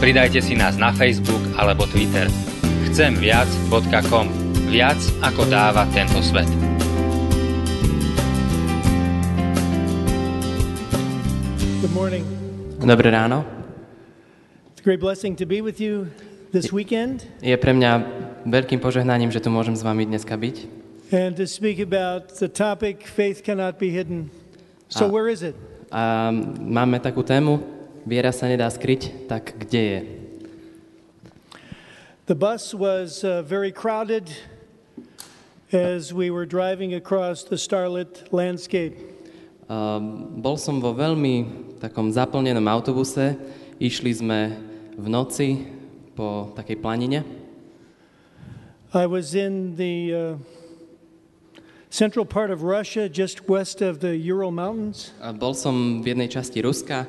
Pridajte si nás na Facebook alebo Twitter. Chcemviac.com Viac ako dáva tento svet. Dobré ráno. A Je pre mňa veľkým požehnaním, že tu môžem s vami dneska byť. and to speak about the topic faith cannot be hidden. So where is it? A máme takú tému, viera sa nedá skryť, tak kde je? The bus was uh, very crowded as we were driving across the starlit landscape. Um, bol som vo veľmi takom zaplnenom autobuse, išli sme v noci po takej planine. I was in the uh, central part of Russia, just west of the Ural Mountains. A bol som v jednej časti Ruska,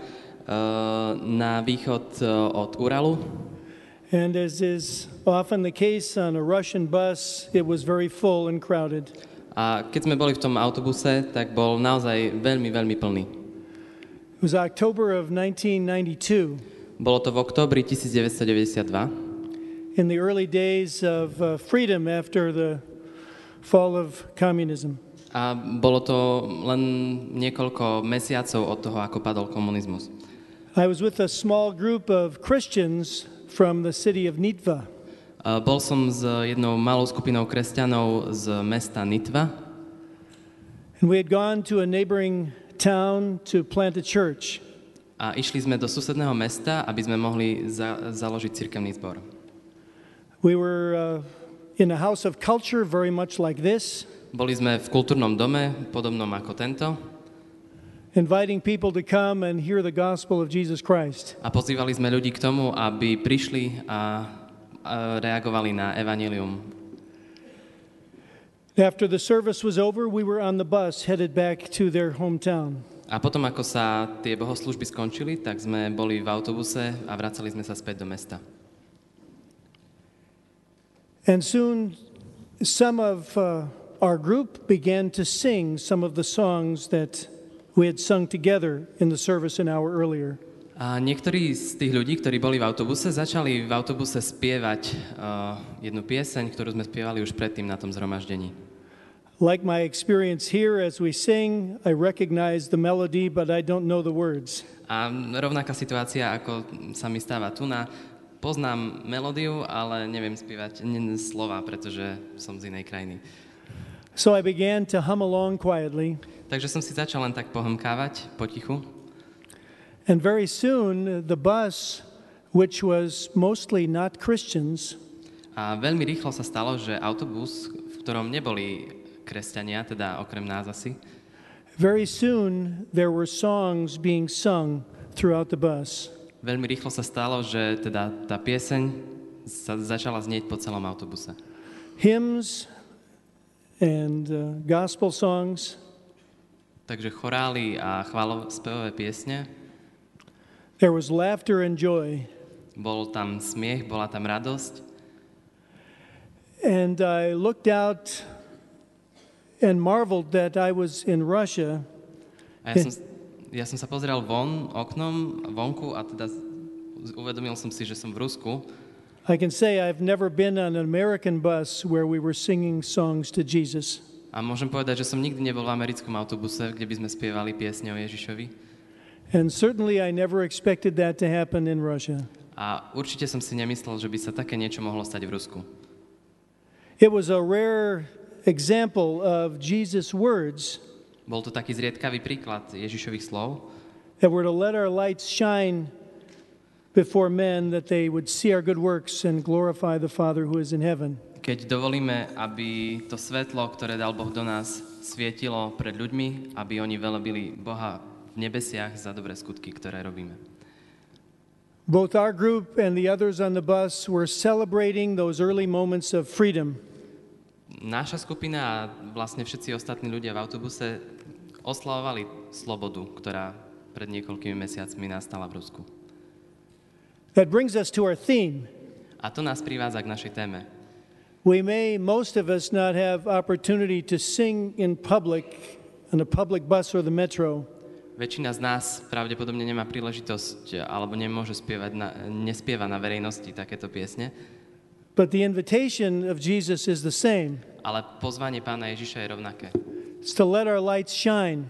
na východ uh, od Uralu. And as is often the case on a Russian bus, it was very full and crowded. A keď sme boli v tom autobuse, tak bol naozaj veľmi, veľmi plný. It was October of 1992, Bolo to v oktobri 1992. in the early days of uh, freedom after the fall of communism. A bolo to len niekoľko mesiacov od toho, ako padol komunizmus. I was with a small group of Christians from the city of Nitva. A Bol som s jednou malou skupinou kresťanov z mesta Nitva And we had gone to a neighboring town to plant a church. a išli sme do susedného mesta, aby sme mohli za- založiť cirkevný zbor. We were uh, in a house of culture, very much like this, Boli sme v kultúrnom dome, podobnom ako tento, inviting people to come and hear the gospel of Jesus Christ. a pozývali sme ľudí k tomu, aby prišli a, a reagovali na evanelium. After the service was over, we were on the bus headed back to their hometown. A potom, ako sa tie bohoslužby skončili, tak sme boli v autobuse a vracali sme sa späť do mesta. And soon, some of uh, our group began to sing some of the songs that we had sung together in the service an hour earlier. A niektorí z tých ľudí, ktorí boli v autobuse, začali v autobuse spievať uh, jednu pieseň, ktorú sme spievali už predtým na tom zhromaždení. Like my experience here as we sing, I recognize the melody, but I don't know the words. A rovnaká situácia, ako sa mi stáva tu na poznám melódiu, ale neviem spievať n- slova, pretože som z inej krajiny. So I began to hum along quietly, Takže som si začal len tak pohmkávať potichu. and very soon the bus, which was mostly not Christians, A veľmi rýchlo sa stalo, že autobus, v ktorom neboli kresťania, teda okrem nás asi, very soon there were songs being sung throughout the bus. veľmi rýchlo sa stalo, že teda tá pieseň sa začala znieť po celom autobuse. Hymns and uh, gospel songs, Takže chorály a chválospevové piesne. There was laughter and joy. Bol tam smiech, bola tam radosť. And I looked out and marveled that I was in Russia. A ja, som, ja som sa pozrel von oknom, vonku a teda uvedomil som si, že som v Rusku. I can say I've never been on an American bus where we were singing songs to Jesus. A môžem povedať, že som nikdy nebol v americkom autobuse, kde by sme spievali piesne o Ježišovi. And certainly I never expected that to happen in Russia. A určite som si nemyslel, že by sa také niečo mohlo stať v Rusku. It was a rare example of Jesus' words Bol to taký zriedkavý príklad Ježišových slov, that were to let our lights shine before men that they would see our good works and glorify the Father who is in heaven. Keď dovolíme, aby to svetlo, ktoré dal Boh do nás, svietilo pred ľuďmi, aby oni velebili Boha v nebesiach za dobré skutky, ktoré robíme. Both our group and the others on the bus were celebrating those early moments of freedom. Naša skupina a vlastne všetci ostatní ľudia v autobuse oslavovali slobodu, ktorá pred niekoľkými mesiacmi nastala v Rusku. That brings us to our theme. A to nás privádza k našej téme. We may, most of us, not have opportunity to sing in public, on a public bus or the metro. Väčšina z nás pravdepodobne nemá príležitosť alebo nemôže spievať na, nespieva na verejnosti takéto piesne, But the invitation of Jesus is the same. ale pozvanie pána Ježiša je rovnaké. It's to let our lights shine.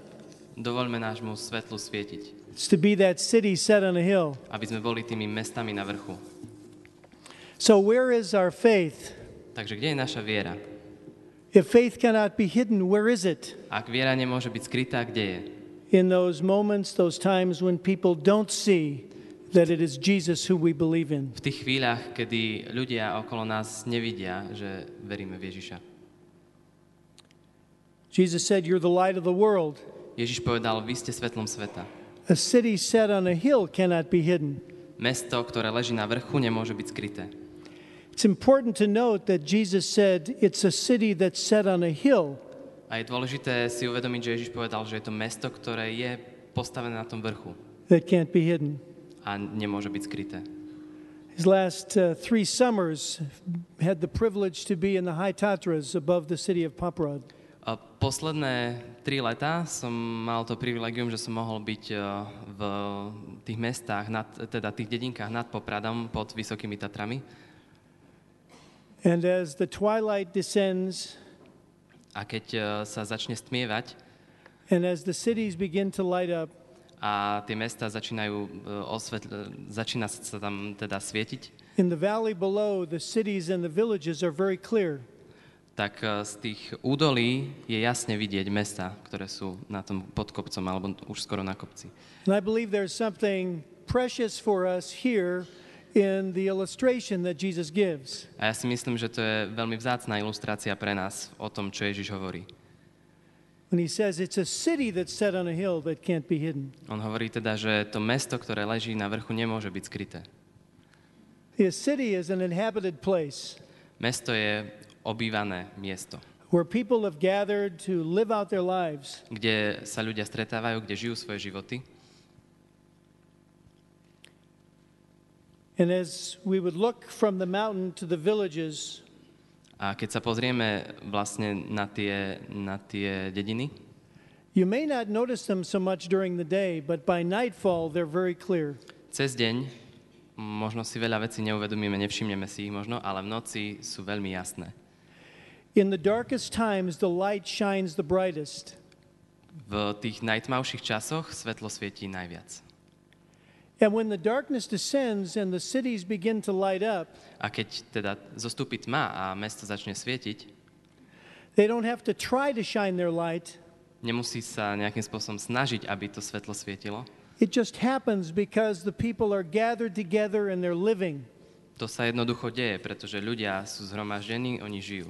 Dovoľme nášmu svetlu svietiť, It's to be that city set on a hill. aby sme boli tými mestami na vrchu. So where is our faith? Takže kde je naša viera? If faith cannot be hidden, where is it? Ak viera nemôže byť skrytá, kde je? In those moments, those times when people don't see that it is Jesus who we believe in. V tých chvíľach, kedy ľudia okolo nás nevidia, že veríme v Ježiša. Jesus said, You're the light of the world. Ježiš povedal, vy ste svetlom sveta. A city set on a hill cannot be hidden. Mesto, ktoré leží na vrchu, nemôže byť skryté. It's important to note that Jesus said it's a city that's set on a hill. A je dôležité si uvedomiť, že Ježiš povedal, že je to mesto, ktoré je postavené na tom vrchu that can't be hidden. a nemôže byť skryté. His last uh, three summers had the privilege to be in the high Tatras above the city of Paprod. A posledné tri leta som mal to privilegium, že som mohol byť eh, v tých mestách, nad, teda tých dedinkách nad Popradom pod Vysokými Tatrami. And as the twilight descends A keď eh, sa začne stmievať and as the cities begin to light up, a tie mesta začínajú eh, osvetl- začína sa tam teda svietiť, in the valley below, the cities and the villages are very clear. tak eh, z tých údolí je jasne vidieť mesta, ktoré sú na tom pod kopcom alebo už skoro na kopci. And I believe there's something precious for us here in the illustration that Jesus gives. A ja si myslím, že to je veľmi vzácná ilustrácia pre nás o tom, čo Ježiš hovorí. When he says it's a city that's set on a hill that can't be hidden. On hovorí teda, že to mesto, ktoré leží na vrchu, nemôže byť skryté. The city is an inhabited place Mesto je obývané miesto, where people have gathered to live out their lives. kde sa ľudia stretávajú, kde žijú svoje životy. And as we would look from the mountain to the villages, A keď sa pozrieme vlastne na tie, na tie dediny, you may not notice them so much during the day, but by nightfall they're very clear. cez deň možno si veľa vecí neuvedomíme, nevšimneme si ich možno, ale v noci sú veľmi jasné. In the darkest times, the light shines the brightest. V tých najtmavších časoch svetlo svietí najviac. And when the darkness descends and the cities begin to light up, A keď teda zostúpi tma a mesto začne svietiť, they don't have to try to shine their light. nemusí sa nejakým spôsobom snažiť, aby to svetlo svietilo. It just happens because the people are gathered together and they're living. To sa jednoducho deje, pretože ľudia sú zhromaždení, oni žijú.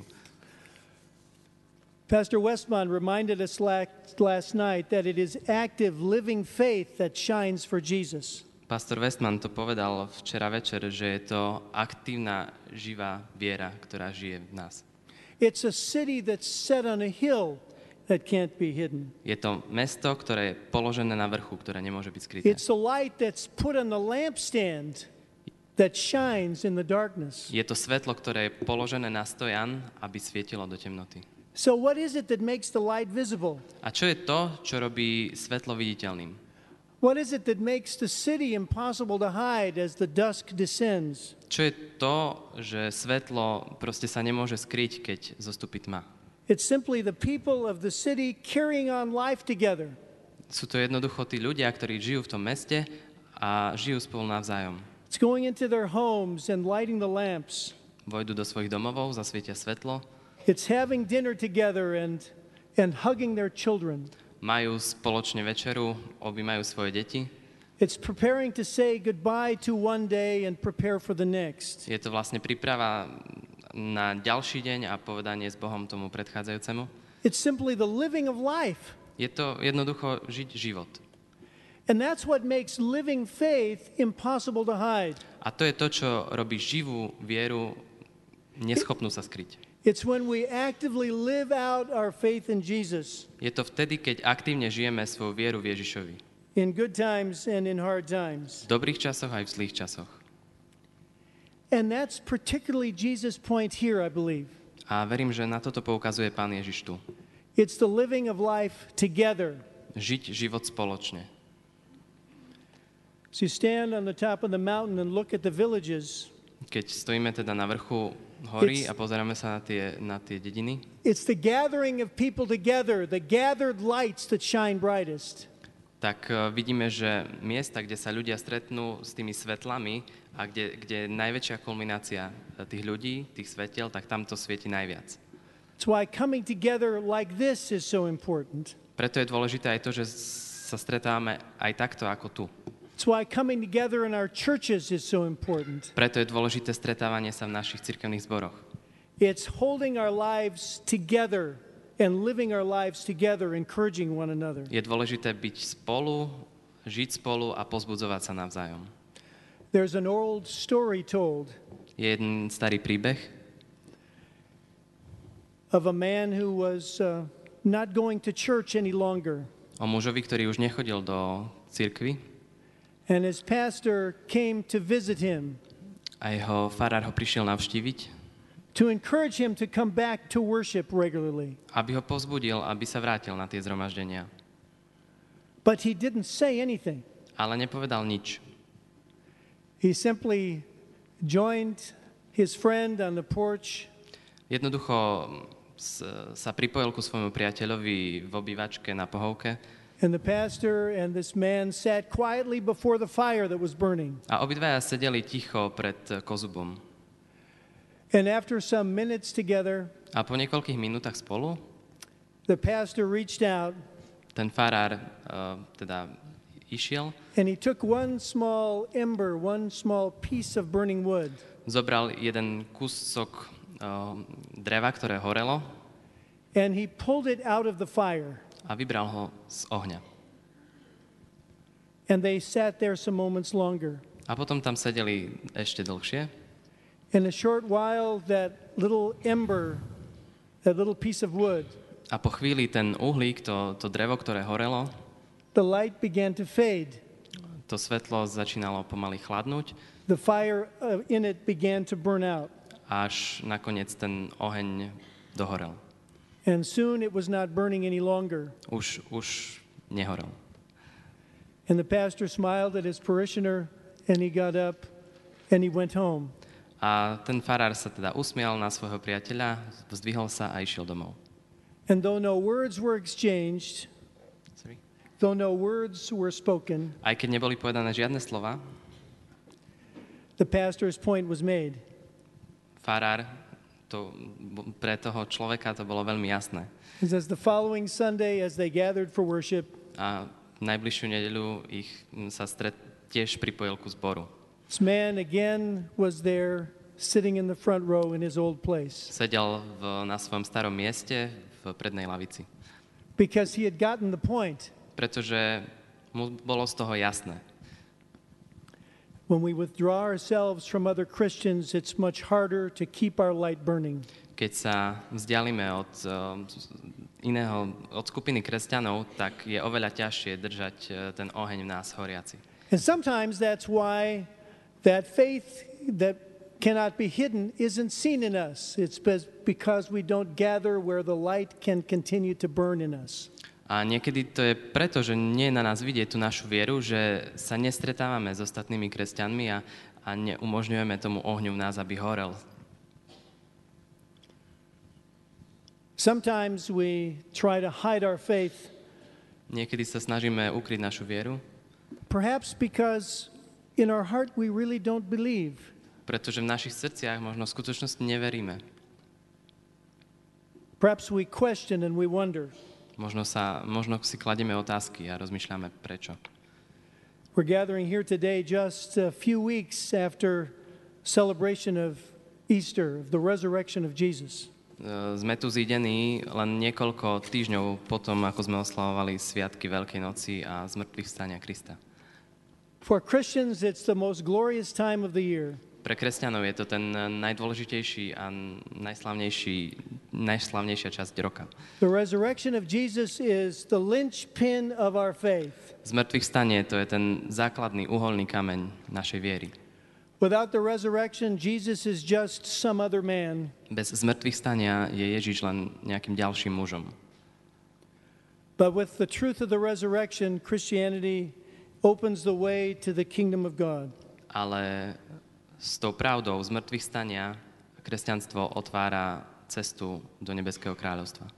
Pastor Westman reminded us last, last night that it is active, living faith that shines for Jesus. Pastor Westman to povedal včera večer, že je to aktívna, živá viera, ktorá žije v nás. It's a city that's set on a hill that can't be hidden. Je to mesto, ktoré je položené na vrchu, ktoré nemôže byť skryté. It's a light that's put on the lampstand that shines in the darkness. Je to svetlo, ktoré je položené na stojan, aby svietilo do temnoty. So, what is it that makes the light visible? A čo je to, čo robí svetlo viditeľným? What is it that makes the city impossible to hide as the dusk descends? Čo je to, že svetlo proste sa nemôže skryť, keď zostupí tma? It's simply the people of the city carrying on life together. Sú to jednoducho tí ľudia, ktorí žijú v tom meste a žijú spolu navzájom. It's going into their homes and lighting the lamps. Vojdu do svojich domovov, zasvietia svetlo, It's having dinner together and, and hugging their children. Majú spoločne večeru, objímajú svoje deti. It's preparing to say goodbye to one day and prepare for the next. Je to vlastne príprava na ďalší deň a povedanie s Bohom tomu predchádzajúcemu. It's simply the living of life. Je to jednoducho žiť život. And that's what makes living faith impossible to hide. A to je to, čo robí živú vieru neschopnú sa skryť. It's when we actively live out our faith in Jesus Je to vtedy, keď aktívne žijeme svoju vieru v Ježišovi. in good times and in hard times. V dobrých časoch aj v zlých časoch. And that's particularly Jesus' point here, I believe. A verím, že na toto poukazuje Pán Ježiš tu. It's the living of life together. Žiť život spoločne. So you stand on the top of the mountain and look at the villages. Keď stojíme teda na vrchu hory a pozeráme sa na tie, na tie dediny, It's the gathering of people together, the gathered lights that shine brightest. tak eh, vidíme, že miesta, kde sa ľudia stretnú s tými svetlami a kde, kde je najväčšia kulminácia eh, tých ľudí, tých svetiel, tak tam to svieti najviac. That's why coming together like this is so important. Preto je dôležité aj to, že sa stretávame aj takto ako tu. That's why coming together in our churches is so important. Preto je dôležité stretávanie sa v našich cirkevných zboroch. It's holding our lives together and living our lives together, encouraging one another. Je dôležité byť spolu, žiť spolu a pozbudzovať sa navzájom. There's an old story told Je jeden starý príbeh of a man who was uh, not going to church any longer. o mužovi, ktorý už nechodil do cirkvy And his pastor came to visit him a jeho farár ho prišiel navštíviť, to encourage him to come back to worship regularly. aby ho pozbudil, aby sa vrátil na tie zhromaždenia. But he didn't say anything. Ale nepovedal nič. He simply joined his friend on the porch Jednoducho sa pripojil ku svojmu priateľovi v obývačke na pohovke And the pastor and this man sat quietly before the fire that was burning. a obidvaja sedeli ticho pred eh, kozubom. And after some minutes together, A po niekoľkých minútach spolu the pastor reached out ten farár eh, teda išiel, and he took one small ember, one small piece of burning wood, zobral jeden kúsok eh, dreva, ktoré horelo and he pulled it out of the fire. A vybral ho z ohňa. And they sat there some moments longer. A potom tam sedeli ešte dlhšie In a short while, that little ember, that little piece of wood, a po chvíli ten uhlík, to, to drevo, ktoré horelo, the light began to fade. to svetlo začínalo pomaly chladnúť, The fire uh, in it began to burn out. až nakoniec ten oheň dohorel. And soon it was not burning any longer. Už, už nehorel. And the pastor smiled at his parishioner and he got up and he went home. A ten farár sa teda usmial na svojho priateľa, vzdvihol sa a išiel domov. And though no words were exchanged, Sorry. though no words were spoken, Aj keď neboli povedané žiadne slova, the pastor's point was made. farár, to, pre toho človeka to bolo veľmi jasné. Says the following Sunday, as they gathered for worship, A najbližšiu nedeľu ich mm, sa stret, tiež pripojil ku zboru. this man again was there sitting in the front row in his old place Sedel v, na svojom starom mieste v prednej lavici. because he had gotten the point. Pretože mu bolo z toho jasné. When we withdraw ourselves from other Christians, it's much harder to keep our light burning. Keď sa vzdialíme od uh, iného, od skupiny kresťanov, tak je oveľa ťažšie držať uh, ten oheň v nás horiaci. And sometimes that's why that faith that cannot be hidden isn't seen in us. It's because we don't gather where the light can continue to burn in us. A niekedy to je preto, že nie je na nás vidieť tú našu vieru, že sa nestretávame s ostatnými kresťanmi a, a neumožňujeme tomu ohňu v nás, aby horel. Sometimes we try to hide our faith, Niekedy sa snažíme ukryť našu vieru, perhaps because in our heart we really don't believe. pretože v našich srdciach možno v skutočnosti neveríme. Perhaps we question and we wonder. Možno, sa, možno si kladieme otázky a rozmýšľame prečo. We're gathering here today just a few weeks after celebration of Easter, of the resurrection of Jesus. sme tu zídení len niekoľko týždňov potom, ako sme oslavovali Sviatky Veľkej noci a zmrtvých vstania Krista. For Christians, it's the most glorious time of the year. Pre kresťanov je to ten najdôležitejší a najslavnejší, najslavnejšia časť roka. The resurrection of Jesus is the linchpin of our faith. Zmrtvých vstanie to je ten základný uholný kameň našej viery. Without the resurrection, Jesus is just some other man. Bez zmrtvých stania je Ježiš len nejakým ďalším mužom. But with the truth of the resurrection, Christianity opens the way to the kingdom of God. Ale s tou pravdou zmrtvých stania kresťanstvo otvára cestu do nebeského kráľovstva.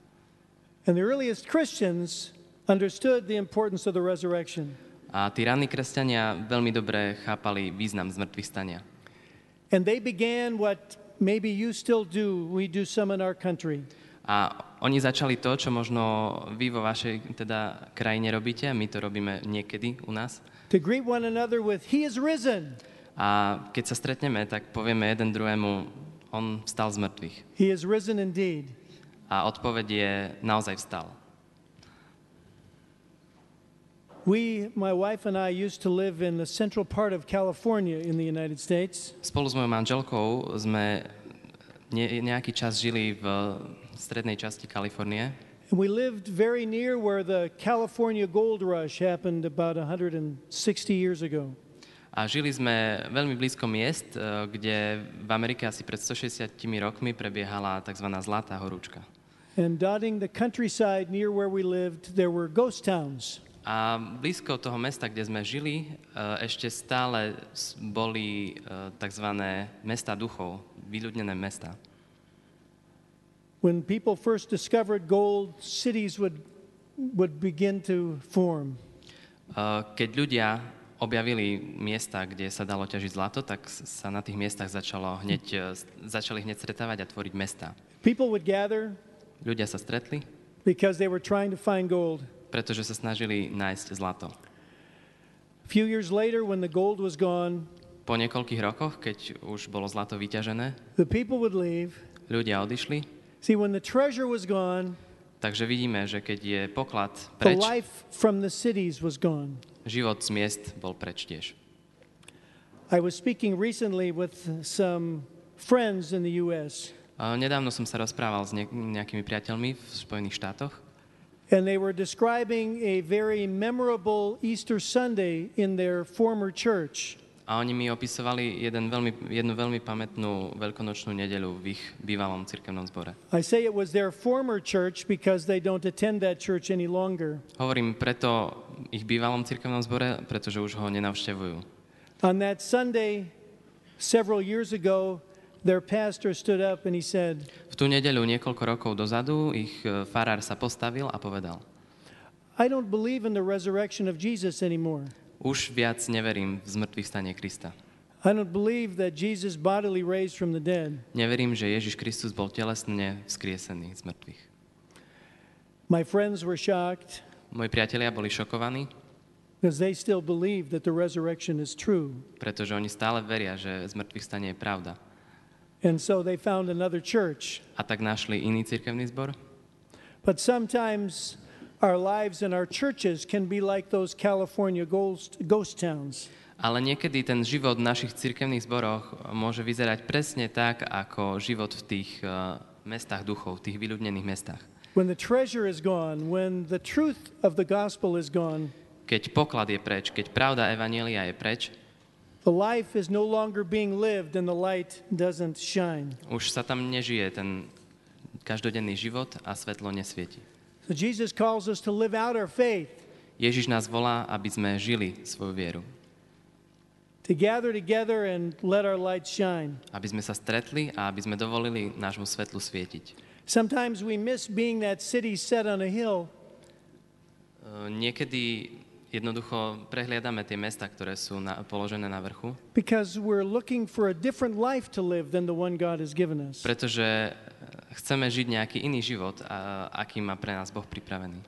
And the earliest Christians understood the importance of the resurrection. A tí ranní kresťania veľmi dobre chápali význam zmrtvých stania. And they began what maybe you still do, we do some in our country. A oni začali to, čo možno vy vo vašej teda krajine robíte, a my to robíme niekedy u nás. To greet one another with, He is risen. A keď sa stretneme, tak povieme jeden druhému, on vstal z mŕtvych. He is risen indeed. A odpoveď je, naozaj vstal. We, my wife and I, used to live in the central part of California in the United States. Spolu s mojou manželkou sme ne, nejaký čas žili v strednej časti Kalifornie. And we lived very near where the California gold rush happened about 160 years ago. A žili sme veľmi blízko miest, eh, kde v Amerike asi pred 160 rokmi prebiehala tzv. Zlatá horúčka. And dotting the countryside near where we lived, there were ghost towns. A blízko toho mesta, kde sme žili, eh, ešte stále boli eh, tzv. mesta duchov, vyľudnené mesta. When people first discovered gold, cities would, would begin to form. Keď ľudia objavili miesta, kde sa dalo ťažiť zlato, tak sa na tých miestach začalo hneď, začali hneď stretávať a tvoriť mesta. People would gather Ľudia sa stretli, because they were trying to find gold. pretože sa snažili nájsť zlato. A few years later, when the gold was gone, Po niekoľkých rokoch, keď už bolo zlato vyťažené, the people would leave. ľudia odišli. See, when the treasure was gone, Takže vidíme, že keď je poklad the preč, life from the cities was gone. Život z miest bol preč tiež. I was speaking recently with some friends in the U.S., A Nedávno som sa rozprával s ne- nejakými priateľmi v Spojených štátoch and they were describing a very memorable Easter Sunday in their former church. a oni mi opisovali jeden veľmi, jednu veľmi pamätnú veľkonočnú nedeľu v ich bývalom cirkevnom zbore. I say it was their former church because they don't attend that church any longer. Hovorím preto ich bývalom cirkevnom zbore, pretože už ho nenavštevujú. On that Sunday, several years ago, their pastor stood up and he said, V tú nedeľu niekoľko rokov dozadu ich e, farár sa postavil a povedal I don't believe in the resurrection of Jesus anymore. Už viac neverím v zmrtvých stanie Krista. I don't believe that Jesus bodily raised from the dead. Neverím, že Ježiš Kristus bol telesne vzkriesený z mŕtvych. My friends were shocked Moji priatelia boli šokovaní, they still believe that the resurrection is true. pretože oni stále veria, že zmrtvých stanie je pravda. And so they found another church. A tak našli iný cirkevný zbor. But sometimes our lives and our churches can be like those California ghost, ghost towns. Ale niekedy ten život v našich cirkevných zboroch môže vyzerať presne tak, ako život v tých uh, mestách duchov, v tých vyľudnených mestách. When the treasure is gone, when the truth of the gospel is gone, Keď poklad je preč, keď pravda Evanielia je preč, the life is no longer being lived and the light doesn't shine. už sa tam nežije ten každodenný život a svetlo nesvieti. So Jesus calls us to live out our faith, Ježiš nás volá, aby sme žili svoju vieru. to gather together and let our light shine. Aby sme sa stretli a aby sme dovolili nášmu svetlu svietiť. Sometimes we miss being that city set on a hill Niekedy jednoducho prehliadame tie mesta, ktoré sú na, položené na vrchu, because we're looking for a different life to live than the one God has given us. pretože e, chceme žiť nejaký iný život, a, aký má pre nás Boh pripravený.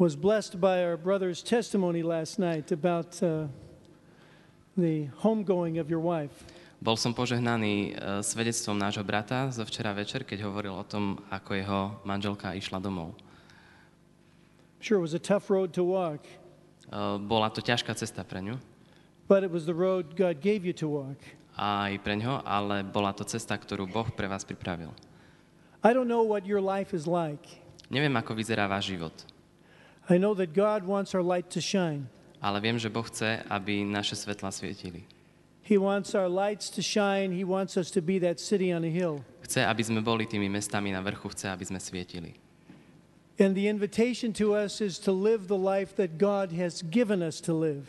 Was blessed by our brother's testimony last night about uh, the homegoing of your wife. Bol som požehnaný e, svedectvom nášho brata zo včera večer, keď hovoril o tom, ako jeho manželka išla domov. Sure, it was a tough road to walk, E, Bola to ťažká cesta pre ňu, but it was the road God gave you to walk. aj pre ňo, ale bola to cesta, ktorú Boh pre vás pripravil. I don't know what your life is like. Neviem, ako vyzerá váš život, I know that God wants our light to shine. ale viem, že Boh chce, aby naše svetla svietili. He wants our lights to shine. He wants us to be that city on a hill. Chce, aby sme boli tými mestami na vrchu, chce, aby sme svietili. And the invitation to us is to live the life that God has given us to live.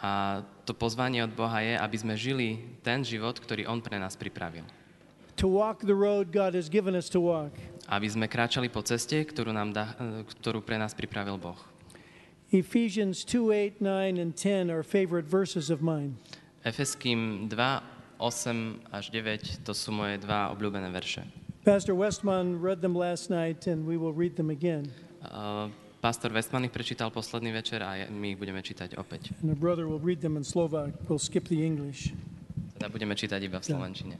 A to pozvanie od Boha je, aby sme žili ten život, ktorý On pre nás pripravil. To walk the road God has given us to walk. Aby sme kráčali po ceste, ktorú, nám dá, e, ktorú pre nás pripravil Boh. Ephesians 2 8, 9, and 10 are favorite verses of mine. Efeským 2, 8 až 9, to sú moje dva obľúbené verše. Pastor Westman read them last night, and we will read them again. Uh, Pastor Westman ich prečítal posledný večer a my ich budeme čítať opäť. And our brother will read them in Slovak. We'll skip the English. Teda budeme čítať iba v Slovenčine.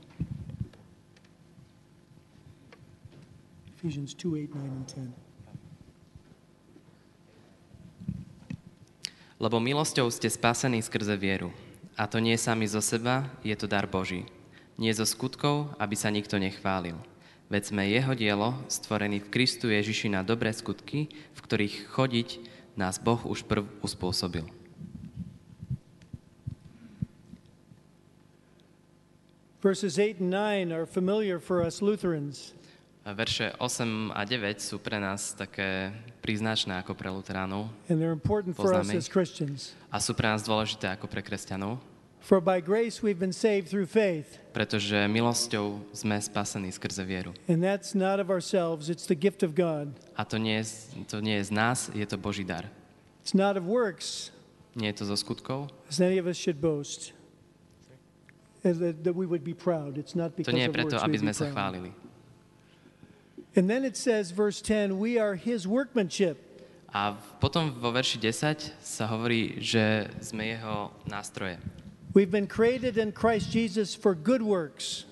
Ephesians 2 8, 9, and 10. Lebo milosťou ste spasení skrze vieru. A to nie sami zo seba, je to dar Boží. Nie zo skutkov, aby sa nikto nechválil. Veď sme jeho dielo, stvorený v Kristu Ježiši na dobré skutky, v ktorých chodiť nás Boh už prv uspôsobil. Verses 8 and 9 are familiar for us Lutherans. Verše 8 a 9 sú pre nás také príznačné ako pre luteránov Poznáme. a sú pre nás dôležité ako pre kresťanov, For by grace we've been saved through faith. pretože milosťou sme spasení skrze vieru. And that's not of ourselves, it's the gift of God. A to nie, je, to nie je z nás, je to Boží dar. It's not of works, Nie je to zo skutkov, as any of us should boast. That, we would be proud. It's not to because nie je preto, aby sme sa chválili. And then it says, verse 10, we are his workmanship. A potom vo verši 10 sa hovorí, že sme jeho nástroje. We've been created in Christ Jesus for good works,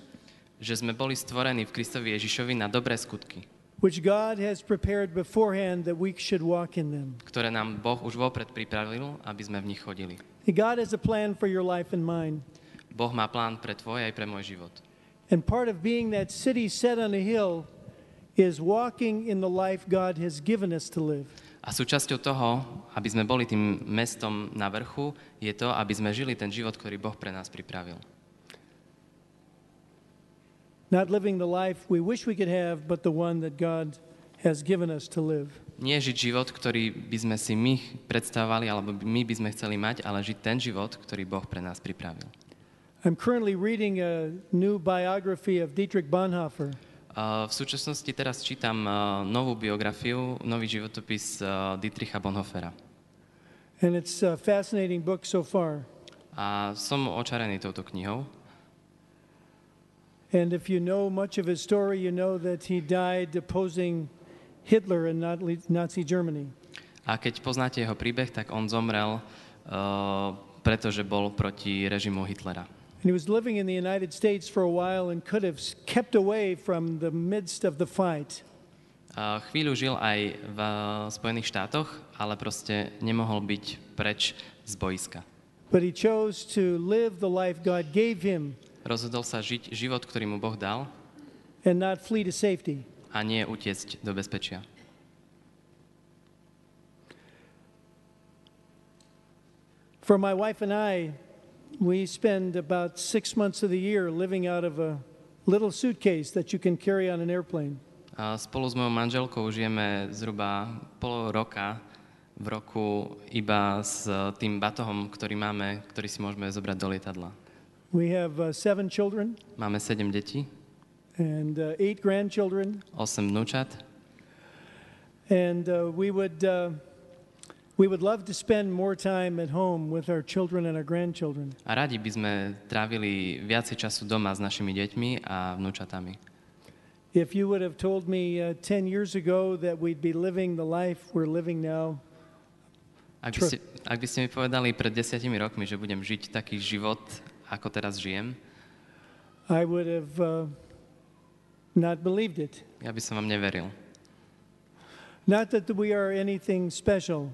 Že sme boli stvorení v Kristovi Ježišovi na dobré skutky, which God has prepared beforehand that we should walk in them. ktoré nám Boh už vopred pripravil, aby sme v nich chodili. God has a plan for your life and mine. Boh má plán pre tvoj aj pre môj život. And part of being that city set on a hill is walking in the life God has given us to live. A súčasťou toho, aby sme boli tým mestom na vrchu, je to, aby sme žili ten život, ktorý Boh pre nás pripravil. Not living the life we wish we could have, but the one that God has given us to live. Nie žiť život, ktorý by sme si my predstavovali, alebo my by sme chceli mať, ale žiť ten život, ktorý Boh pre nás pripravil. I'm currently reading a new biography of Dietrich Bonhoeffer. V súčasnosti teraz čítam novú biografiu, nový životopis Dietricha Bonhoeffera. And it's a fascinating book so far. A som očarený touto knihou. And if you know much of his story, you know that he died opposing Hitler Nazi- Nazi Germany. A keď poznáte jeho príbeh, tak on zomrel, uh, pretože bol proti režimu Hitlera. And he was living in the United States for a while and could have kept away from the midst of the fight. Uh, chvíľu žil aj v uh, Spojených štátoch, ale proste nemohol byť preč z boiska. But he chose to live the life God gave him Rozhodol sa žiť život, ktorý mu Boh dal and not flee to safety. a nie utiecť do bezpečia. For my wife and I, we spend about six months of the year living out of a little suitcase that you can carry on an airplane. A spolu s mojou manželkou žijeme zhruba pol roka v roku iba s tým batohom, ktorý máme, ktorý si môžeme zobrať do lietadla. We have uh, seven children Máme sedem detí, and uh, eight grandchildren, 8 vnúčat and uh, we would uh, we would love to spend more time at home with our children and our grandchildren. a radi by sme trávili viacej času doma s našimi deťmi a vnúčatami. If you would have told me uh, 10 years ago that we'd be living the life we're living now, Ak by, ste, ak by ste mi povedali pred desiatimi rokmi, že budem žiť taký život, ako teraz žijem, I would have uh, not believed it. Ja by som vám neveril. Not that we are anything special,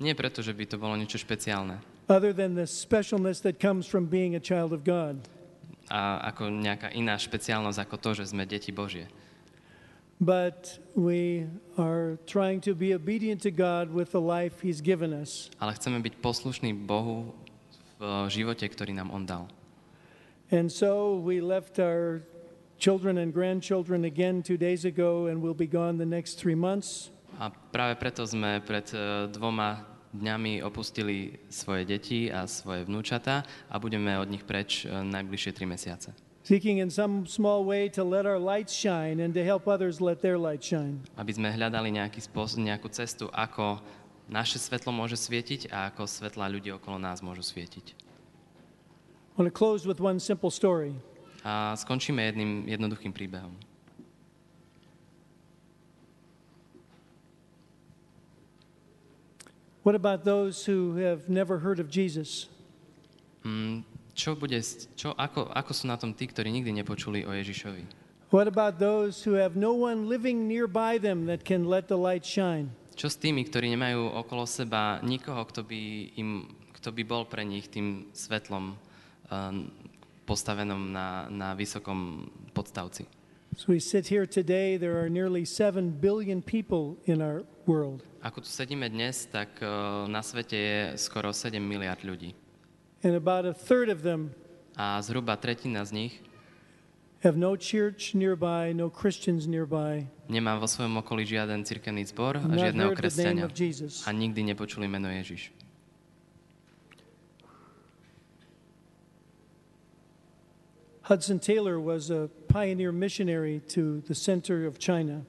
Nie preto, že by to bolo niečo špeciálne. other than the specialness that comes from being a child of God. A ako nejaká iná špeciálnosť ako to, že sme deti Božie. But we are trying to be obedient to God with the life He's given us. Ale chceme byť poslušní Bohu v živote, ktorý nám On dal. And so we left our children and grandchildren again two days ago, and we'll be gone the next three months. A práve preto sme pred eh, dvoma dňami opustili svoje deti a svoje vnúčata a budeme od nich preč eh, najbližšie tri mesiace. Seeking in some small way to let our lights shine and to help others let their light shine. Aby sme hľadali nejaký spôsob, nejakú cestu, ako naše svetlo môže svietiť a ako svetla ľudí okolo nás môžu svietiť. I want to close with one simple story. A skončíme jedným jednoduchým príbehom. What about those who have never heard of Jesus? Mm, čo bude, čo, ako, ako sú na tom tí, ktorí nikdy nepočuli o Ježišovi? What about those who have no one living nearby them that can let the light shine? Čo s tými, ktorí nemajú okolo seba nikoho, kto by, im, kto by bol pre nich tým svetlom um, postavenom na, na vysokom podstavci? So we sit here today, there are nearly 7 billion people in our world. Ako tu sedíme dnes, tak uh, na svete je skoro 7 miliard ľudí. And about a third of them A zhruba tretina z nich have no church nearby, no Christians nearby, nemá vo svojom okolí žiaden cirkevný zbor a žiadneho name kresťania. A nikdy nepočuli meno Ježiš. Hudson Taylor was a pioneer missionary to the center of China.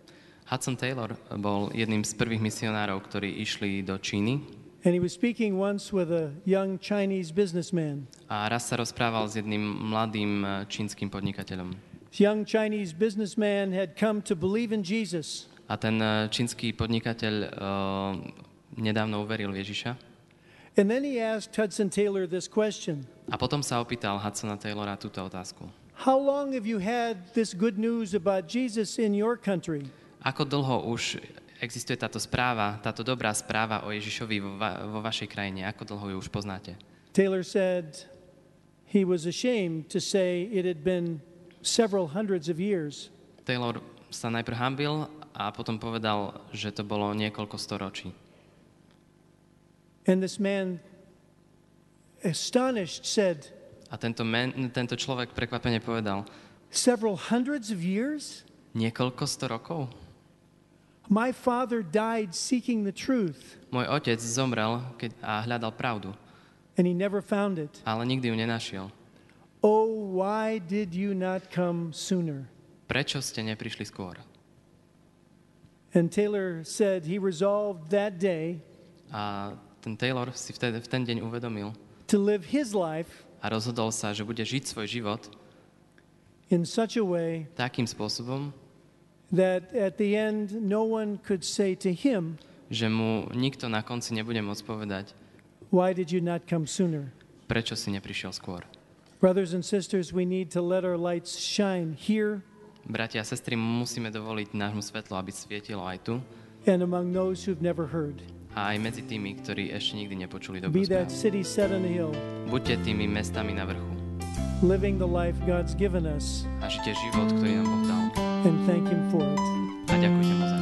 Hudson Taylor bol jedným z prvých misionárov, ktorí išli do Číny And he was speaking once with a young Chinese businessman. a raz sa rozprával s jedným mladým eh, čínskym podnikateľom. This young Chinese businessman had come to believe in Jesus. A ten eh, čínsky podnikateľ uh, nedávno uveril Ježiša. And then he asked Hudson Taylor this question A potom sa opýtal Hudsona Taylora túto otázku. How long have you had this good news about Jesus in your country? Ako dlho už existuje táto správa, táto dobrá správa o Ježišovi vo, va- vo vašej krajine? Ako dlho ju už poznáte? Taylor said he was ashamed to say it had been several hundreds of years. Taylor sa najprv hambil a potom povedal, že to bolo niekoľko storočí. And this man, astonished, said, A tento, men, tento človek prekvapene povedal, Several hundreds of years? niekoľko sto rokov? My father died seeking the truth, Môj otec zomrel keď, a hľadal pravdu, and he never found it. ale nikdy ju nenašiel. Oh, why did you not come sooner? Prečo ste neprišli skôr? And Taylor said he resolved that day A ten Taylor si vtedy, v ten deň uvedomil to live his life a rozhodol sa, že bude žiť svoj život in such a way takým spôsobom, that at the end no one could say to him, že mu nikto na konci nebude môcť povedať, Why did you not come sooner? prečo si neprišiel skôr. Brothers and sisters, we need to let our lights shine here Bratia a sestry, musíme dovoliť nášmu svetlu, aby svietilo aj tu and among those who've never heard. a aj medzi tými, ktorí ešte nikdy nepočuli dobrú Be that city set on a hill, Buďte tými mestami na vrchu living the life God's given us, a žite život, ktorý nám Boh dal. And thank Him for it. Ah, a ďakujte mu za ňu. Amen.